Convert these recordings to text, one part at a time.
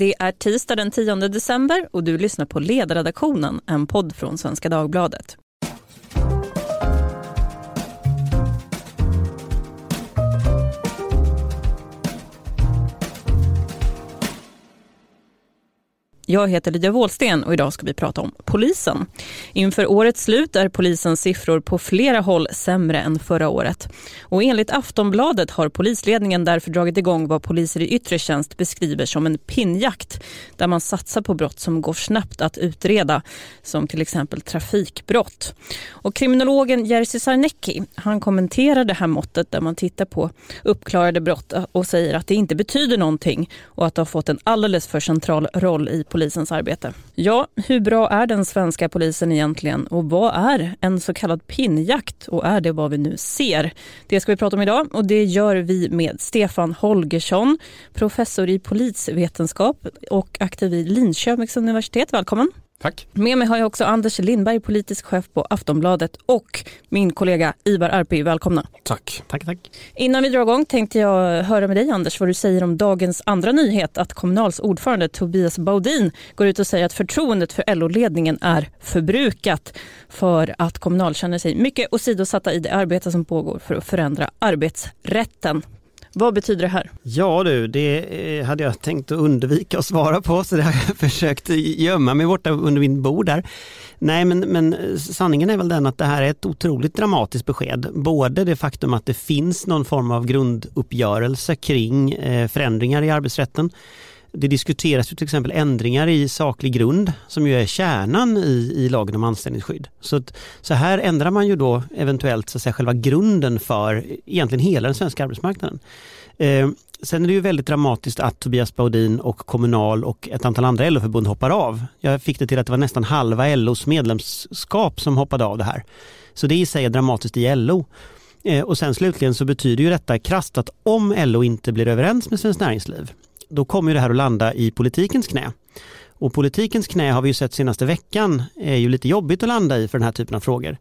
Det är tisdag den 10 december och du lyssnar på Ledarredaktionen, en podd från Svenska Dagbladet. Jag heter Lydia Wåhlsten och idag ska vi prata om polisen. Inför årets slut är polisens siffror på flera håll sämre än förra året. Och enligt Aftonbladet har polisledningen därför dragit igång vad poliser i yttre tjänst beskriver som en pinnjakt där man satsar på brott som går snabbt att utreda, som till exempel trafikbrott. Och kriminologen Jerzy Sarnecki han kommenterar det här måttet där man tittar på uppklarade brott och säger att det inte betyder någonting och att det har fått en alldeles för central roll i polisen polisens arbete. Ja, hur bra är den svenska polisen egentligen och vad är en så kallad pinnjakt och är det vad vi nu ser? Det ska vi prata om idag och det gör vi med Stefan Holgersson, professor i polisvetenskap och aktiv vid Linköpings universitet. Välkommen! Tack. Med mig har jag också Anders Lindberg, politisk chef på Aftonbladet och min kollega Ivar Arpi. Välkomna. Tack. Tack, tack. Innan vi drar igång tänkte jag höra med dig Anders vad du säger om dagens andra nyhet att Kommunals ordförande Tobias Baudin går ut och säger att förtroendet för LO-ledningen är förbrukat för att Kommunal känner sig mycket åsidosatta i det arbete som pågår för att förändra arbetsrätten. Vad betyder det här? Ja du, det eh, hade jag tänkt att undvika att svara på så det har jag försökt gömma mig borta under min bord där. Nej men, men eh, sanningen är väl den att det här är ett otroligt dramatiskt besked. Både det faktum att det finns någon form av grunduppgörelse kring eh, förändringar i arbetsrätten det diskuteras ju till exempel ändringar i saklig grund som ju är kärnan i, i lagen om anställningsskydd. Så, att, så här ändrar man ju då eventuellt så att säga, själva grunden för egentligen hela den svenska arbetsmarknaden. Eh, sen är det ju väldigt dramatiskt att Tobias Baudin och Kommunal och ett antal andra LO-förbund hoppar av. Jag fick det till att det var nästan halva LOs medlemskap som hoppade av det här. Så det i sig är dramatiskt i LO. Eh, och sen slutligen så betyder ju detta krasst att om LO inte blir överens med Svenskt Näringsliv då kommer det här att landa i politikens knä. Och politikens knä har vi ju sett senaste veckan är ju lite jobbigt att landa i för den här typen av frågor.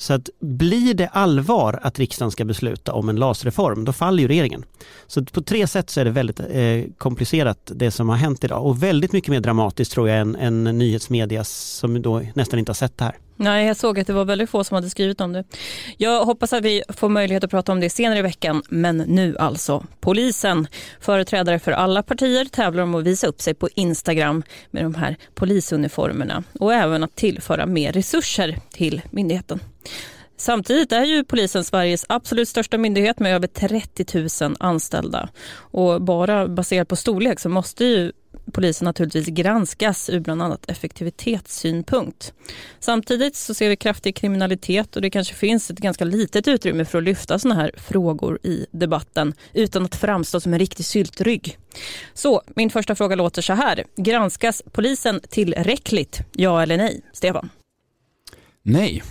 Så att blir det allvar att riksdagen ska besluta om en LAS-reform, då faller ju regeringen. Så på tre sätt så är det väldigt eh, komplicerat det som har hänt idag och väldigt mycket mer dramatiskt tror jag än, än nyhetsmedia som då nästan inte har sett det här. Nej, jag såg att det var väldigt få som hade skrivit om det. Jag hoppas att vi får möjlighet att prata om det senare i veckan, men nu alltså polisen. Företrädare för alla partier tävlar om att visa upp sig på Instagram med de här polisuniformerna och även att tillföra mer resurser till myndigheten. Samtidigt är ju polisen Sveriges absolut största myndighet med över 30 000 anställda. Och bara baserat på storlek så måste ju polisen naturligtvis granskas ur bland annat effektivitetssynpunkt. Samtidigt så ser vi kraftig kriminalitet och det kanske finns ett ganska litet utrymme för att lyfta sådana här frågor i debatten utan att framstå som en riktig syltrygg. Så min första fråga låter så här. Granskas polisen tillräckligt? Ja eller nej? Stefan? Nej.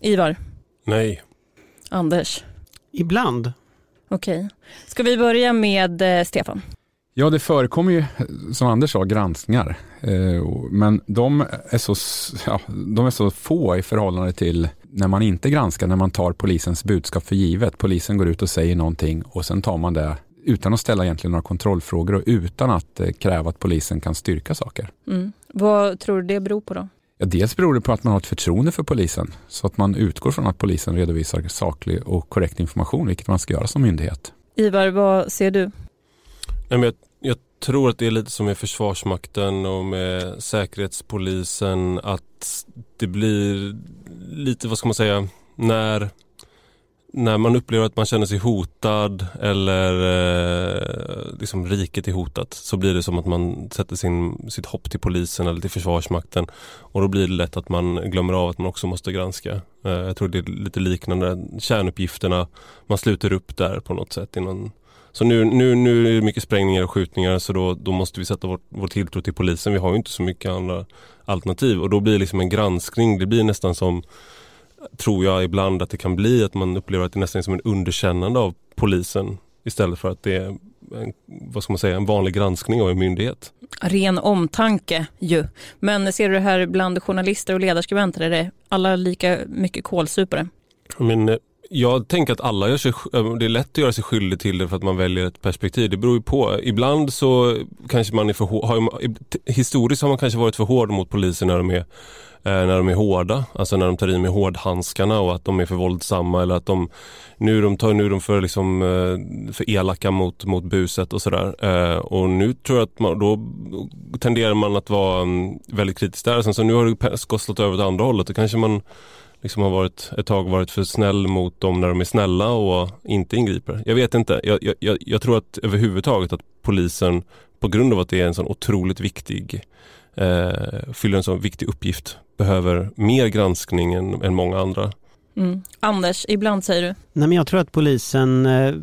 Ivar? Nej. Anders? Ibland. Okej. Okay. Ska vi börja med eh, Stefan? Ja, det förekommer ju, som Anders sa, granskningar. Eh, men de är, så, ja, de är så få i förhållande till när man inte granskar, när man tar polisens budskap för givet. Polisen går ut och säger någonting och sen tar man det utan att ställa egentligen några kontrollfrågor och utan att eh, kräva att polisen kan styrka saker. Mm. Vad tror du det beror på då? Ja, dels beror det på att man har ett förtroende för polisen så att man utgår från att polisen redovisar saklig och korrekt information, vilket man ska göra som myndighet. Ivar, vad ser du? Nej, men jag, jag tror att det är lite som med Försvarsmakten och med Säkerhetspolisen att det blir lite, vad ska man säga, när när man upplever att man känner sig hotad eller eh, liksom riket är hotat så blir det som att man sätter sin, sitt hopp till polisen eller till Försvarsmakten. Och då blir det lätt att man glömmer av att man också måste granska. Eh, jag tror det är lite liknande. Kärnuppgifterna, man sluter upp där på något sätt. Innan, så nu, nu, nu är det mycket sprängningar och skjutningar så då, då måste vi sätta vår, vår tilltro till polisen. Vi har ju inte så mycket andra alternativ och då blir det liksom en granskning. Det blir nästan som tror jag ibland att det kan bli att man upplever att det nästan är som en underkännande av polisen istället för att det är en, vad ska man säga, en vanlig granskning av en myndighet. Ren omtanke ju. Men ser du det här bland journalister och ledarskribenter, är det alla lika mycket kolsupare? Men, jag tänker att alla gör sig, det är lätt att göra sig skyldig till det för att man väljer ett perspektiv. Det beror ju på. Ibland så kanske man är för har, Historiskt har man kanske varit för hård mot polisen när de är eh, när de är hårda, alltså när de tar i med hårdhandskarna och att de är för våldsamma eller att de nu de tar nu de för, liksom, eh, för elaka mot, mot buset och sådär. Eh, och nu tror jag att man, då tenderar man att vara mm, väldigt kritisk där. Sen så nu har det skottat över åt andra hållet. Då kanske man liksom har varit ett tag varit för snäll mot dem när de är snälla och inte ingriper. Jag vet inte. Jag, jag, jag tror att överhuvudtaget att polisen på grund av att det är en sån otroligt viktig eh, fyller en sån viktig uppgift behöver mer granskning än, än många andra. Mm. Anders, ibland säger du? Nej, men jag tror att polisen, eh,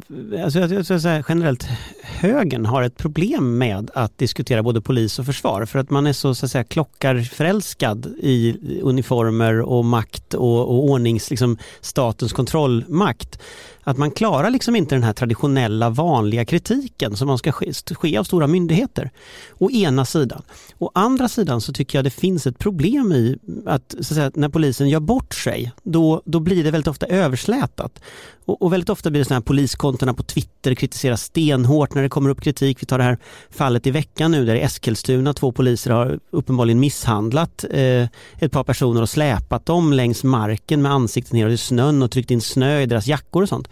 alltså jag, jag säga, generellt högern har ett problem med att diskutera både polis och försvar för att man är så, så att säga, klockarförälskad i uniformer och makt och, och ordnings, liksom statens kontrollmakt att man klarar liksom inte den här traditionella vanliga kritiken som man ska ske, ske av stora myndigheter. Å ena sidan. Å andra sidan så tycker jag det finns ett problem i att, så att säga, när polisen gör bort sig, då, då blir det väldigt ofta överslätat. Och, och väldigt ofta blir det sådana här poliskontona på Twitter kritiseras stenhårt när det kommer upp kritik. Vi tar det här fallet i veckan nu där i Eskilstuna två poliser har uppenbarligen misshandlat eh, ett par personer och släpat dem längs marken med ansiktet ner i snön och tryckt in snö i deras jackor och sånt.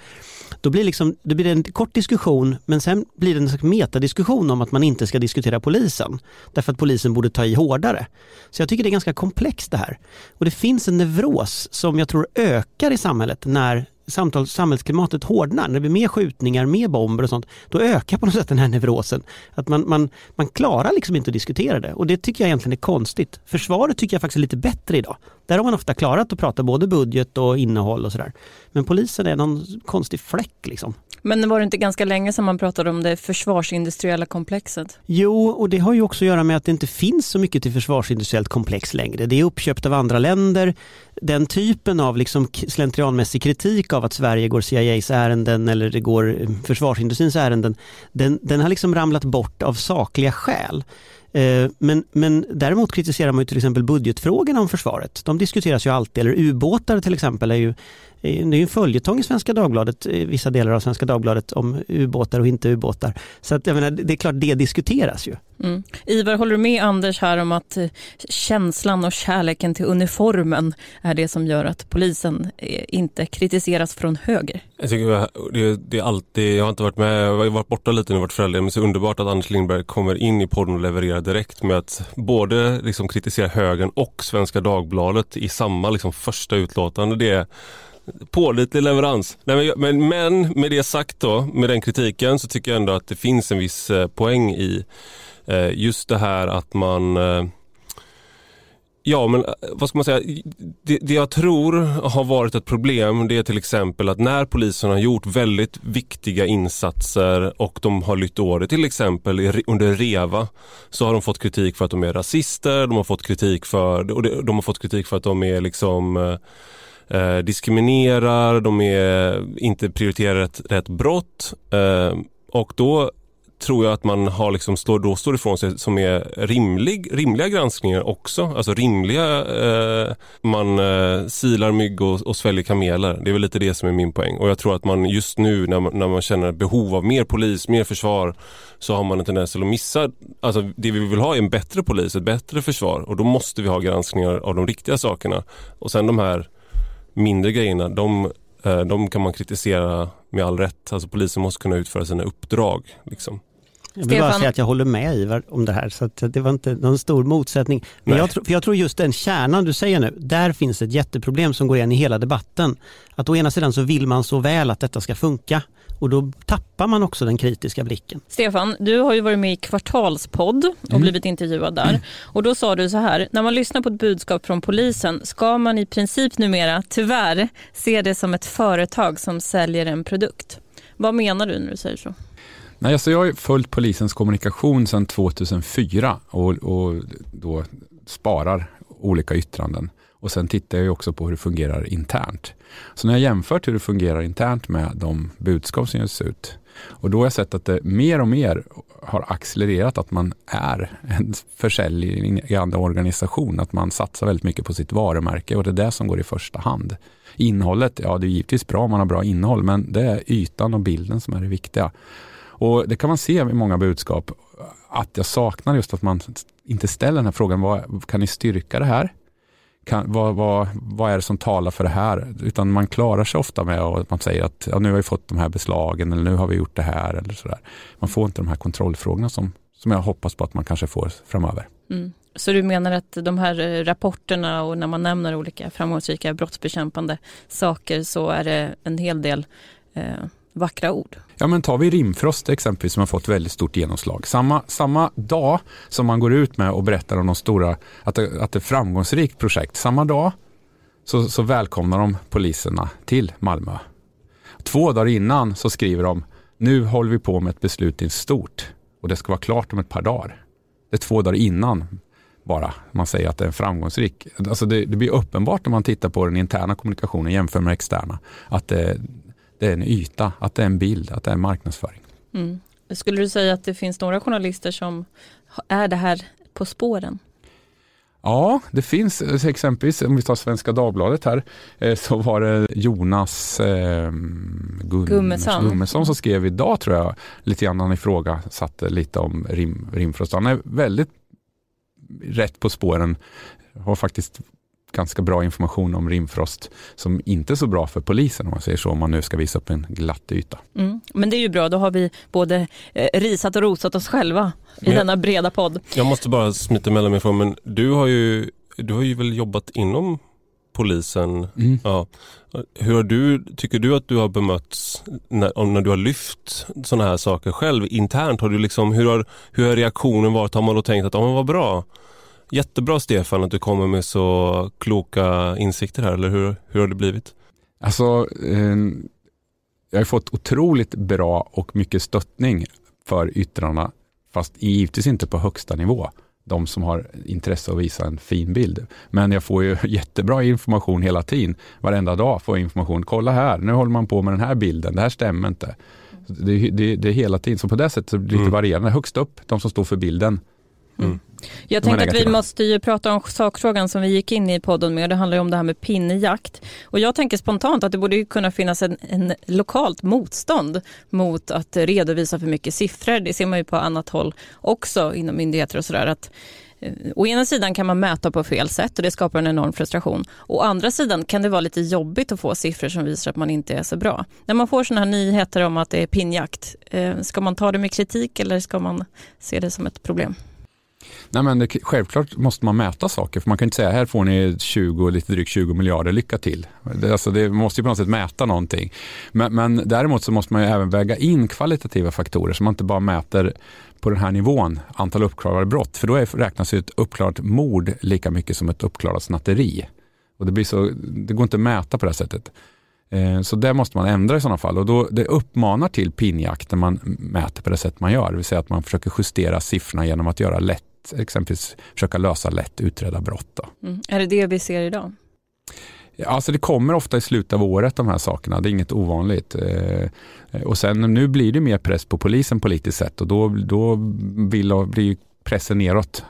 Då blir, liksom, det blir en kort diskussion men sen blir det en slags metadiskussion om att man inte ska diskutera polisen. Därför att polisen borde ta i hårdare. Så jag tycker det är ganska komplext det här. Och det finns en nevros som jag tror ökar i samhället när samtal, samhällsklimatet hårdnar, när det blir mer skjutningar, mer bomber och sånt, då ökar på något sätt den här neurosen. Att man, man, man klarar liksom inte att diskutera det och det tycker jag egentligen är konstigt. Försvaret tycker jag faktiskt är lite bättre idag. Där har man ofta klarat att prata både budget och innehåll och sådär. Men polisen är någon konstig fläck liksom. Men var det inte ganska länge sedan man pratade om det försvarsindustriella komplexet? Jo, och det har ju också att göra med att det inte finns så mycket till försvarsindustriellt komplex längre. Det är uppköpt av andra länder. Den typen av liksom slentrianmässig kritik av att Sverige går CIAs ärenden eller det går eh, försvarsindustrins ärenden, den, den har liksom ramlat bort av sakliga skäl. Eh, men, men däremot kritiserar man ju till exempel budgetfrågorna om försvaret. De diskuteras ju alltid, eller ubåtar till exempel är ju eh, det är en följetong i Svenska Dagbladet, eh, vissa delar av Svenska Dagbladet om ubåtar och inte ubåtar. Så att, jag menar, det är klart det diskuteras ju. Mm. Ivar, håller du med Anders här om att eh, känslan och kärleken till uniformen är det som gör att polisen eh, inte kritiseras från höger? Jag tycker det, det är alltid, jag har inte varit med, jag har varit borta lite nu, varit förälder, men det är så underbart att Anders Lindberg kommer in i podden och levererar direkt med att både liksom kritisera högern och Svenska Dagbladet i samma liksom första utlåtande. Det är pålitlig leverans. Nej, men, men, med det sagt då, med den kritiken så tycker jag ändå att det finns en viss eh, poäng i Eh, just det här att man eh, Ja, men eh, vad ska man säga? Det, det, jag tror har varit ett problem det är till exempel att när polisen har gjort väldigt viktiga insatser och de har lytt order, till exempel under REVA, så har de fått kritik för att de är rasister, de har fått kritik för, och de har fått kritik för att de är liksom eh, diskriminerar, de är, inte prioriterar rätt, rätt brott eh, och då tror jag att man har liksom slår, då står ifrån sig som är rimlig, rimliga granskningar också. Alltså rimliga, eh, man eh, silar mygg och, och sväljer kameler. Det är väl lite det som är min poäng. Och jag tror att man just nu när man, när man känner behov av mer polis, mer försvar så har man en tendens till att missa, alltså det vi vill ha är en bättre polis, ett bättre försvar och då måste vi ha granskningar av de riktiga sakerna. Och sen de här mindre grejerna, de, eh, de kan man kritisera med all rätt. Alltså polisen måste kunna utföra sina uppdrag. Liksom. Jag vill bara säga att jag håller med Ivar om det här, så det var inte någon stor motsättning. Men jag, för jag tror just den kärnan du säger nu, där finns ett jätteproblem som går igen i hela debatten. Att å ena sidan så vill man så väl att detta ska funka och då tappar man också den kritiska blicken. Stefan, du har ju varit med i Kvartalspodd och mm. blivit intervjuad där. Och då sa du så här, när man lyssnar på ett budskap från polisen ska man i princip numera, tyvärr, se det som ett företag som säljer en produkt. Vad menar du när du säger så? Nej, alltså jag har följt polisens kommunikation sedan 2004 och, och då sparar olika yttranden. Och sen tittar jag också på hur det fungerar internt. Så när jag jämfört hur det fungerar internt med de budskap som ges ut Och då har jag sett att det mer och mer har accelererat att man är en försäljande organisation, att man satsar väldigt mycket på sitt varumärke och det är det som går i första hand. Innehållet, ja det är givetvis bra om man har bra innehåll, men det är ytan och bilden som är det viktiga. Och Det kan man se i många budskap, att jag saknar just att man inte ställer den här frågan, vad, kan ni styrka det här? Kan, vad, vad, vad är det som talar för det här? Utan man klarar sig ofta med att man säger att ja, nu har vi fått de här beslagen eller nu har vi gjort det här. eller sådär. Man får inte de här kontrollfrågorna som, som jag hoppas på att man kanske får framöver. Mm. Så du menar att de här eh, rapporterna och när man nämner olika framgångsrika brottsbekämpande saker så är det en hel del eh, vackra ord? Ja men tar vi Rimfrost exempelvis som har fått väldigt stort genomslag. Samma, samma dag som man går ut med och berättar om de stora, att det, att det är ett framgångsrikt projekt, samma dag så, så välkomnar de poliserna till Malmö. Två dagar innan så skriver de, nu håller vi på med ett beslut i stort och det ska vara klart om ett par dagar. Det är två dagar innan bara man säger att det är framgångsrik. Alltså det, det blir uppenbart när man tittar på den interna kommunikationen jämfört med externa, att det, det är en yta, att det är en bild, att det är marknadsföring. Mm. Skulle du säga att det finns några journalister som är det här på spåren? Ja, det finns exempelvis, om vi tar Svenska Dagbladet här, eh, så var det Jonas eh, Gun Gummesson. Gummesson som skrev idag tror jag, lite grann han ifrågasatte lite om rim, rimfrost. Han är väldigt rätt på spåren, har faktiskt ganska bra information om rimfrost som inte är så bra för polisen om man säger så, om man nu ska visa upp en glatt yta. Mm. Men det är ju bra, då har vi både eh, risat och rosat oss själva i men, denna breda podd. Jag måste bara smita emellan mig från, men du har ju, du har ju väl jobbat inom polisen. Mm. Ja. Hur har du, tycker du att du har bemötts när, när du har lyft sådana här saker själv internt? Har du liksom, hur, har, hur har reaktionen varit? Har man då tänkt att oh, vad bra, Jättebra Stefan att du kommer med så kloka insikter här, eller hur, hur har det blivit? Alltså, eh, jag har fått otroligt bra och mycket stöttning för yttrarna, fast givetvis inte på högsta nivå. De som har intresse att visa en fin bild. Men jag får ju jättebra information hela tiden. Varenda dag får jag information. Kolla här, nu håller man på med den här bilden. Det här stämmer inte. Det, det, det är hela tiden. Så på det sättet blir det lite mm. varierande. Högst upp, de som står för bilden. Mm. Jag tänkte att vi måste ju prata om sakfrågan som vi gick in i podden med. Det handlar ju om det här med pinnjakt. Och jag tänker spontant att det borde kunna finnas en, en lokalt motstånd mot att redovisa för mycket siffror. Det ser man ju på annat håll också inom myndigheter och sådär. Att, eh, Å ena sidan kan man mäta på fel sätt och det skapar en enorm frustration. Å andra sidan kan det vara lite jobbigt att få siffror som visar att man inte är så bra. När man får sådana här nyheter om att det är pinnjakt, eh, ska man ta det med kritik eller ska man se det som ett problem? Nej, men det, självklart måste man mäta saker, för man kan inte säga här får ni 20, lite drygt 20 miljarder, lycka till. Det, alltså, det måste ju på något sätt mäta någonting. Men, men däremot så måste man ju även väga in kvalitativa faktorer, så man inte bara mäter på den här nivån, antal uppklarade brott, för då är, räknas ju ett uppklarat mord lika mycket som ett uppklarat snatteri. Och det, blir så, det går inte att mäta på det här sättet. Eh, så det måste man ändra i sådana fall och då, det uppmanar till pinjakt när man mäter på det sätt man gör, det vill säga att man försöker justera siffrorna genom att göra lätt exempelvis försöka lösa lätt utredda brott. Mm. Är det det vi ser idag? Alltså det kommer ofta i slutet av året de här sakerna, det är inget ovanligt. Eh, och sen nu blir det mer press på polisen politiskt sett och då, då vill, blir pressen neråt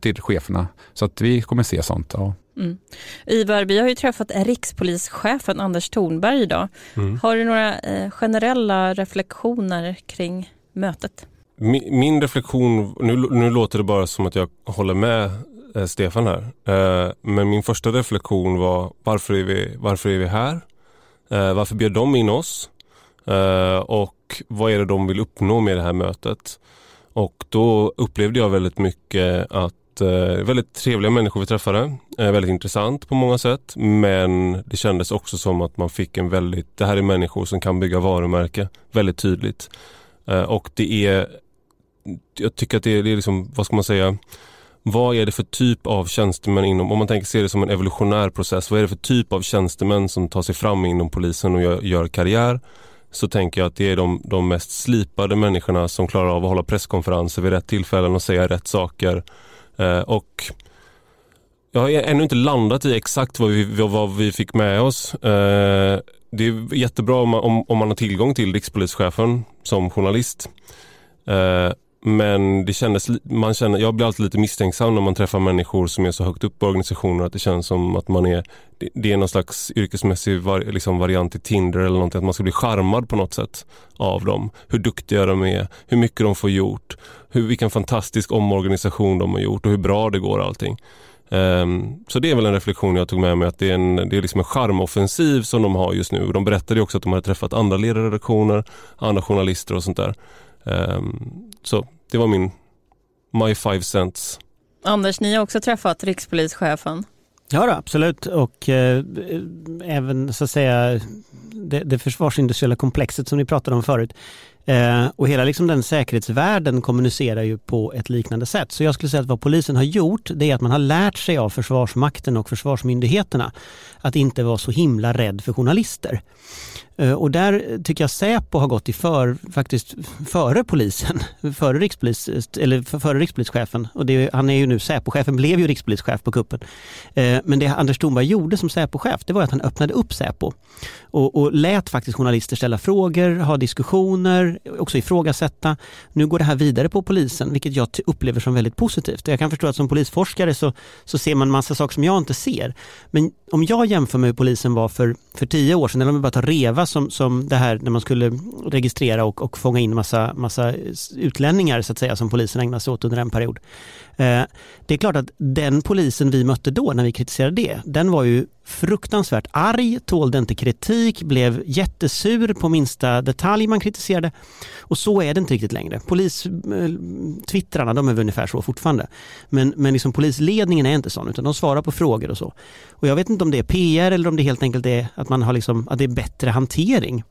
till cheferna. Så att vi kommer se sånt. Ja. Mm. Ivar, vi har ju träffat rikspolischefen Anders Thornberg idag. Mm. Har du några eh, generella reflektioner kring mötet? Min, min reflektion, nu, nu låter det bara som att jag håller med eh, Stefan här. Eh, men min första reflektion var varför är vi, varför är vi här? Eh, varför bjöd de in oss? Eh, och vad är det de vill uppnå med det här mötet? Och då upplevde jag väldigt mycket att eh, väldigt trevliga människor vi träffade. Eh, väldigt intressant på många sätt. Men det kändes också som att man fick en väldigt, det här är människor som kan bygga varumärke väldigt tydligt. Eh, och det är jag tycker att det är, det är liksom, vad ska man säga, vad är det för typ av tjänstemän inom, om man tänker se det som en evolutionär process, vad är det för typ av tjänstemän som tar sig fram inom polisen och gör, gör karriär? Så tänker jag att det är de, de mest slipade människorna som klarar av att hålla presskonferenser vid rätt tillfällen och säga rätt saker. Eh, och jag har ännu inte landat i exakt vad vi, vad vi fick med oss. Eh, det är jättebra om man, om, om man har tillgång till rikspolischefen som journalist. Eh, men det kändes, man känner, jag blir alltid lite misstänksam när man träffar människor som är så högt upp i organisationer att det känns som att man är, det, det är någon slags yrkesmässig var, liksom variant i Tinder eller någonting, att man ska bli charmad på något sätt av dem. Hur duktiga de är, hur mycket de får gjort, hur, vilken fantastisk omorganisation de har gjort och hur bra det går allting. Um, så det är väl en reflektion jag tog med mig att det är en, det är liksom en charmoffensiv som de har just nu. De berättade också att de hade träffat andra ledarredaktioner, andra journalister och sånt där. Um, så det var min My Five Cents. Anders, ni har också träffat rikspolischefen. Ja, då, absolut. Och eh, även så att säga det, det försvarsindustriella komplexet som ni pratade om förut. Eh, och hela liksom den säkerhetsvärlden kommunicerar ju på ett liknande sätt. Så jag skulle säga att vad polisen har gjort det är att man har lärt sig av Försvarsmakten och försvarsmyndigheterna att inte vara så himla rädd för journalister. Eh, och där tycker jag Säpo har gått i för, faktiskt före polisen, före, rikspolis, eh, eller före rikspolischefen. Och det, han är ju nu Säpochefen, blev ju rikspolischef på kuppen. Eh, men det Anders Thornberg gjorde som Säpochef, det var att han öppnade upp Säpo. Och, och lät faktiskt journalister ställa frågor, ha diskussioner, också ifrågasätta. Nu går det här vidare på polisen, vilket jag upplever som väldigt positivt. Jag kan förstå att som polisforskare så, så ser man massa saker som jag inte ser. Men om jag jämför med hur polisen var för, för tio år sedan, eller om vi bara tar REVA som, som det här när man skulle registrera och, och fånga in massa, massa utlänningar så att säga som polisen ägnade sig åt under en period. Eh, det är klart att den polisen vi mötte då när vi kritiserade det, den var ju fruktansvärt arg, tålde inte kritik, blev jättesur på minsta detalj man kritiserade. Och så är det inte riktigt längre. Polis-twittrarna, eh, de är ungefär så fortfarande. Men, men liksom polisledningen är inte sån, utan de svarar på frågor och så. Och jag vet inte om det är PR eller om det helt enkelt är att man har liksom, att det är bättre hantering.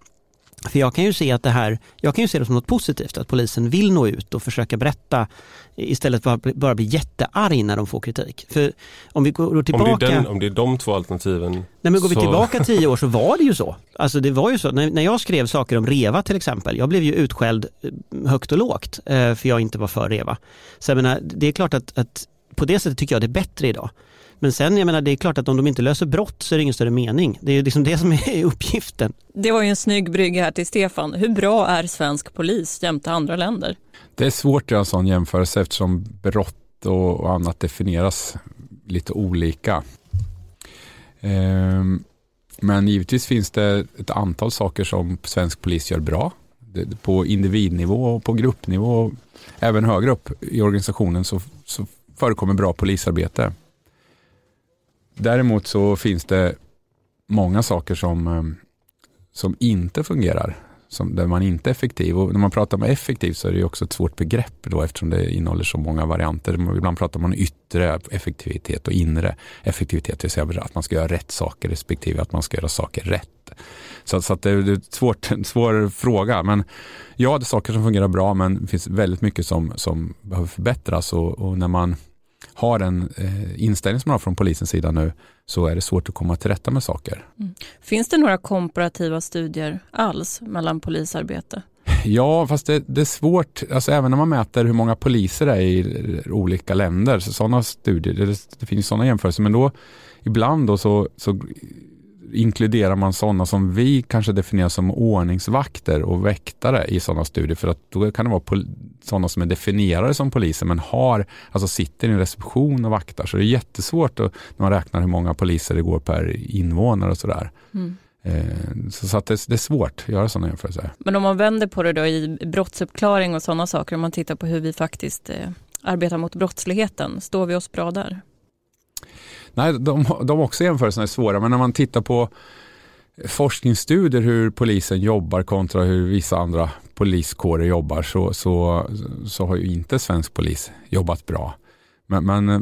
För jag kan ju se att det här, jag kan ju se det som något positivt, att polisen vill nå ut och försöka berätta istället för att bara bli jättearg när de får kritik. För om vi går tillbaka... Om det är, den, om det är de två alternativen. Nej men går vi tillbaka tio år så var det ju så. Alltså det var ju så, när, när jag skrev saker om REVA till exempel, jag blev ju utskälld eh, högt och lågt eh, för jag inte var för REVA. Så jag menar, det är klart att, att på det sättet tycker jag det är bättre idag. Men sen, jag menar, det är klart att om de inte löser brott så är det ingen större mening. Det är liksom det som är uppgiften. Det var ju en snygg brygga här till Stefan. Hur bra är svensk polis jämte andra länder? Det är svårt att göra en sån jämförelse eftersom brott och annat definieras lite olika. Ehm, men givetvis finns det ett antal saker som svensk polis gör bra. På individnivå och på gruppnivå, även högre upp i organisationen så, så förekommer bra polisarbete. Däremot så finns det många saker som, ehm, som inte fungerar, som, där man inte är effektiv. Och när man pratar om effektiv så är det också ett svårt begrepp då eftersom det innehåller så många varianter. Ibland pratar man yttre effektivitet och inre effektivitet, det vill säga att man ska göra rätt saker respektive att man ska göra saker rätt. Så, så det är ett svårt, en svår fråga. Men ja, det är saker som fungerar bra men det finns väldigt mycket som, som behöver förbättras och, och när man har en eh, inställning som man har från polisens sida nu så är det svårt att komma till rätta med saker. Mm. Finns det några komparativa studier alls mellan polisarbete? Ja, fast det, det, är svårt, alltså även när man mäter hur många poliser det är i olika länder, så sådana studier, det, det finns sådana jämförelser, men då ibland då så, så inkluderar man sådana som vi kanske definierar som ordningsvakter och väktare i sådana studier. För att då kan det vara sådana som är definierade som poliser men har, alltså sitter i en reception och vaktar. Så det är jättesvårt att, när man räknar hur många poliser det går per invånare och sådär. Mm. Eh, så, så det, det, är svårt att göra sådana jämförelser. Men om man vänder på det då i brottsuppklaring och sådana saker, om man tittar på hur vi faktiskt eh, arbetar mot brottsligheten, står vi oss bra där? Nej, de, de också jämförelserna är svåra, men när man tittar på forskningsstudier hur polisen jobbar kontra hur vissa andra poliskårer jobbar så, så, så har ju inte svensk polis jobbat bra. Men, men eh,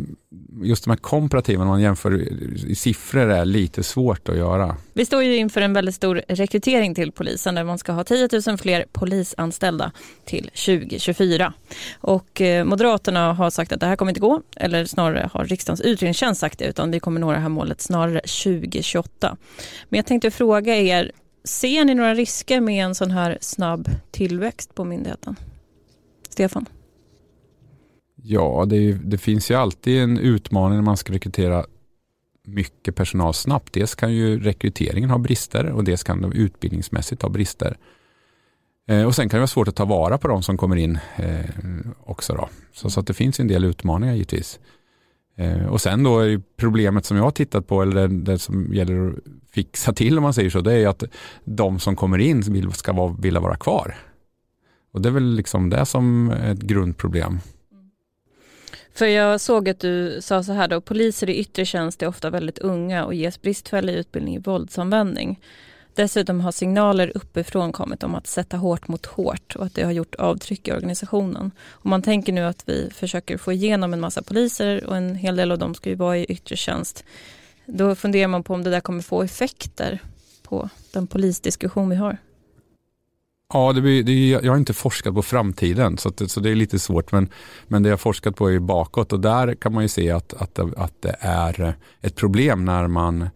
just de här komparativa, när man jämför i siffror, är lite svårt att göra. Vi står ju inför en väldigt stor rekrytering till polisen där man ska ha 10 000 fler polisanställda till 2024. Och eh, Moderaterna har sagt att det här kommer inte gå, eller snarare har riksdagens utredningstjänst sagt det, utan vi kommer nå det här målet snarare 2028. Men jag tänkte fråga er, ser ni några risker med en sån här snabb tillväxt på myndigheten? Stefan? Ja, det, det, finns ju alltid en utmaning när man ska rekrytera mycket personal snabbt. Dels kan ju rekryteringen ha brister och dels kan de utbildningsmässigt ha brister. Eh, och sen kan det vara svårt att ta vara på de som kommer in eh, också. Då. Så, så att det finns en del utmaningar givetvis. Eh, och sen då är problemet som jag har tittat på, eller det, det, som gäller att fixa till om man säger så, det är att de som kommer in vill, ska vara, vilja vara kvar. Och det är väl liksom det som är ett grundproblem. För jag såg att du sa så här då, poliser i yttre tjänst är ofta väldigt unga och ges bristfällig utbildning i våldsanvändning. Dessutom har signaler uppifrån kommit om att sätta hårt mot hårt och att det har gjort avtryck i organisationen. Om man tänker nu att vi försöker få igenom en massa poliser och en hel del av dem ska ju vara i yttre tjänst. Då funderar man på om det där kommer få effekter på den polisdiskussion vi har. Ja, det blir, det jag har inte forskat på framtiden så, att, så det är lite svårt. Men, men det jag har forskat på är bakåt och där kan man ju se att, att, att det är ett problem när man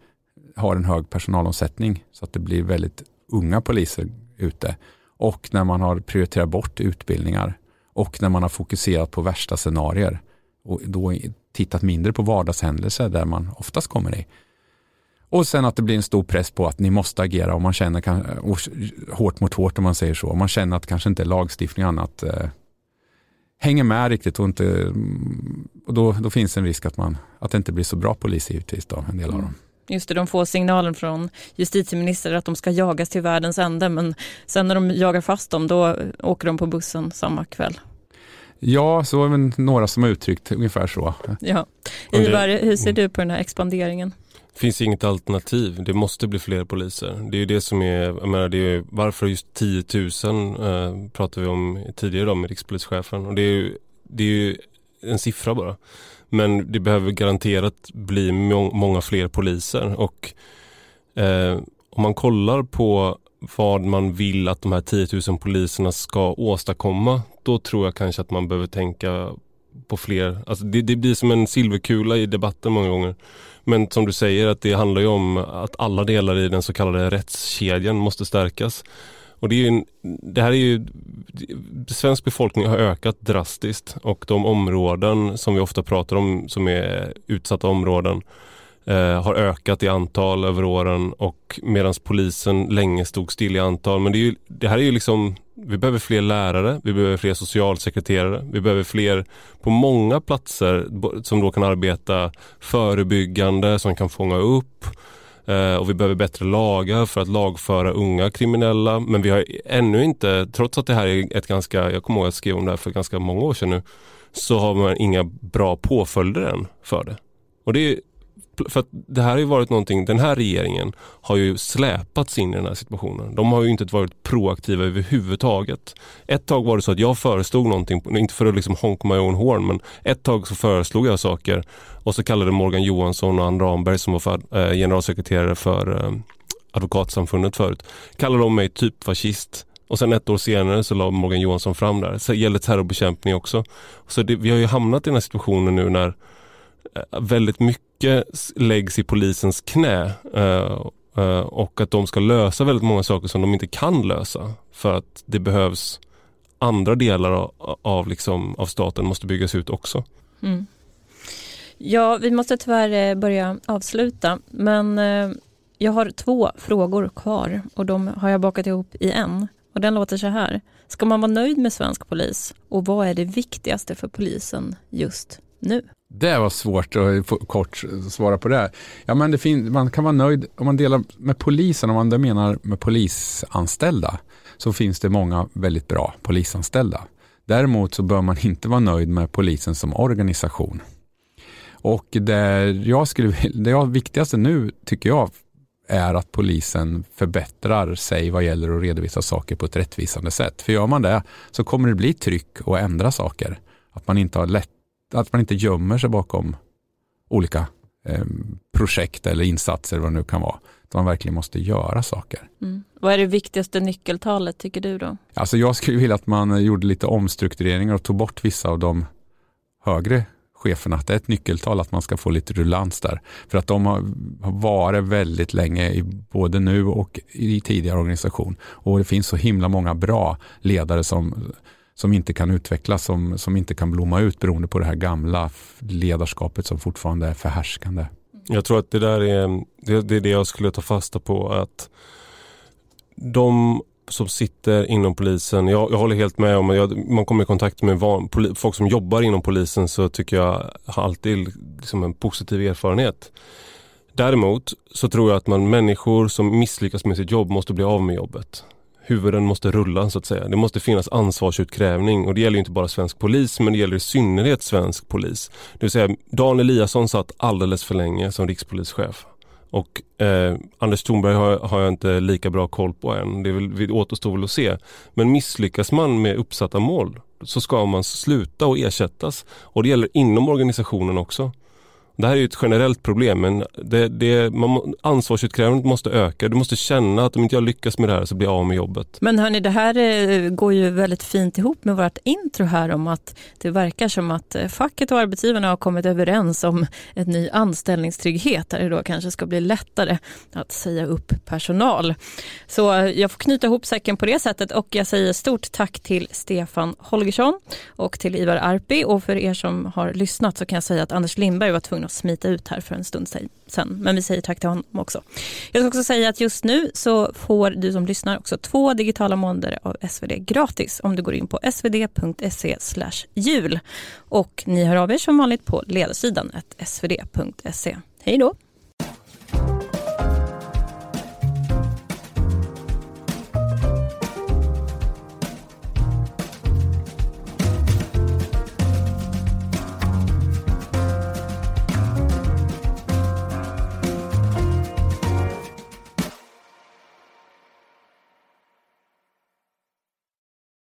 har en hög personalomsättning så att det blir väldigt unga poliser ute. Och när man har prioriterat bort utbildningar och när man har fokuserat på värsta scenarier och då tittat mindre på vardagshändelser där man oftast kommer i. Och sen att det blir en stor press på att ni måste agera och man känner hårt mot hårt om man säger så. Man känner att kanske inte lagstiftning och annat eh, hänger med riktigt och, inte, och då, då finns en risk att, man, att det inte blir så bra polis givetvis då, en del av dem. Mm. Just det, de får signalen från justitieminister att de ska jagas till världens ände men sen när de jagar fast dem då åker de på bussen samma kväll. Ja, så är det några som har uttryckt ungefär så. Ja. Ivar, hur ser du på den här expanderingen? Det finns inget alternativ. Det måste bli fler poliser. Det är ju det som är, jag menar, det är varför just 10 000 eh, pratar vi om tidigare om med rikspolischefen. Och det är ju, det är ju en siffra bara. Men det behöver garanterat bli må många fler poliser och eh, om man kollar på vad man vill att de här 10 000 poliserna ska åstadkomma, då tror jag kanske att man behöver tänka på fler. Alltså det, det blir som en silverkula i debatten många gånger. Men som du säger, att det handlar ju om att alla delar i den så kallade rättskedjan måste stärkas. Och det, är en, det här är ju, svensk befolkning har ökat drastiskt och de områden som vi ofta pratar om som är utsatta områden eh, har ökat i antal över åren och medan polisen länge stod still i antal. Men det, är ju, det här är ju liksom, vi behöver fler lärare, vi behöver fler socialsekreterare, vi behöver fler på många platser som då kan arbeta förebyggande, som kan fånga upp eh, och vi behöver bättre lagar för att lagföra unga kriminella. Men vi har ännu inte, trots att det här är ett ganska, jag kommer ihåg att jag skrev om det här för ganska många år sedan nu, så har man inga bra påföljder än för det. Och det är för att det här har ju varit någonting, den här regeringen har ju släpats in i den här situationen. De har ju inte varit proaktiva överhuvudtaget. Ett tag var det så att jag föreslog någonting, inte för att liksom honk my own horn, men ett tag så föreslog jag saker och så kallade Morgan Johansson och Ann Ramberg som var för, eh, generalsekreterare för eh, Advokatsamfundet förut, kallade de mig typ fascist. Och sen ett år senare så la Morgan Johansson fram det här. Så gäller terrorbekämpning också. Så det, vi har ju hamnat i den här situationen nu när eh, väldigt mycket läggs i polisens knä eh, eh, och att de ska lösa väldigt många saker som de inte kan lösa för att det behövs andra delar av, av, liksom, av staten måste byggas ut också. Mm. Ja, vi måste tyvärr eh, börja avsluta men eh, jag har två frågor kvar och de har jag bakat ihop i en. Och den låter så här. Ska man vara nöjd med svensk polis och vad är det viktigaste för polisen just nu? Det var svårt att kort svara på det. Ja, men det fin- man kan vara nöjd om man delar med polisen, om man det menar med polisanställda, så finns det många väldigt bra polisanställda. Däremot så bör man inte vara nöjd med polisen som organisation. Och det, jag skulle, det viktigaste nu tycker jag är att polisen förbättrar sig vad gäller att redovisa saker på ett rättvisande sätt. För gör man det så kommer det bli tryck och ändra saker. Att man inte har lätt att man inte gömmer sig bakom olika eh, projekt eller insatser vad det nu kan vara. Att man verkligen måste göra saker. Mm. Vad är det viktigaste nyckeltalet tycker du då? Alltså jag skulle vilja att man gjorde lite omstruktureringar och tog bort vissa av de högre cheferna. Att det är ett nyckeltal att man ska få lite rullans där. För att de har varit väldigt länge, i, både nu och i tidigare organisation. Och det finns så himla många bra ledare som som inte kan utvecklas, som, som inte kan blomma ut beroende på det här gamla ledarskapet som fortfarande är förhärskande. Jag tror att det där är det, det, är det jag skulle ta fasta på. att De som sitter inom polisen, jag, jag håller helt med om att man kommer i kontakt med van, poli, folk som jobbar inom polisen så tycker jag har alltid liksom en positiv erfarenhet. Däremot så tror jag att man människor som misslyckas med sitt jobb måste bli av med jobbet huvuden måste rulla så att säga. Det måste finnas ansvarsutkrävning och det gäller inte bara svensk polis men det gäller i synnerhet svensk polis. Det vill säga Dan Eliasson satt alldeles för länge som rikspolischef. Och eh, Anders Thornberg har, har, jag inte lika bra koll på än. Det, vill, det återstår väl att se. Men misslyckas man med uppsatta mål så ska man sluta och ersättas. Och det gäller inom organisationen också. Det här är ett generellt problem men det, det, man, ansvarsutkrävandet måste öka. Du måste känna att om inte jag lyckas med det här så blir jag av med jobbet. Men hörni, det här eh, går ju väldigt fint ihop med vårt intro här om att det verkar som att eh, facket och arbetsgivarna har kommit överens om en ny anställningstrygghet där det då kanske ska bli lättare att säga upp personal. Så eh, jag får knyta ihop säcken på det sättet och jag säger stort tack till Stefan Holgersson och till Ivar Arpi och för er som har lyssnat så kan jag säga att Anders Lindberg var tvungen att smita ut här för en stund sen. Men vi säger tack till honom också. Jag ska också säga att just nu så får du som lyssnar också två digitala månader av SvD gratis om du går in på svd.se jul. Och ni hör av er som vanligt på ledarsidan svd.se. Hej då!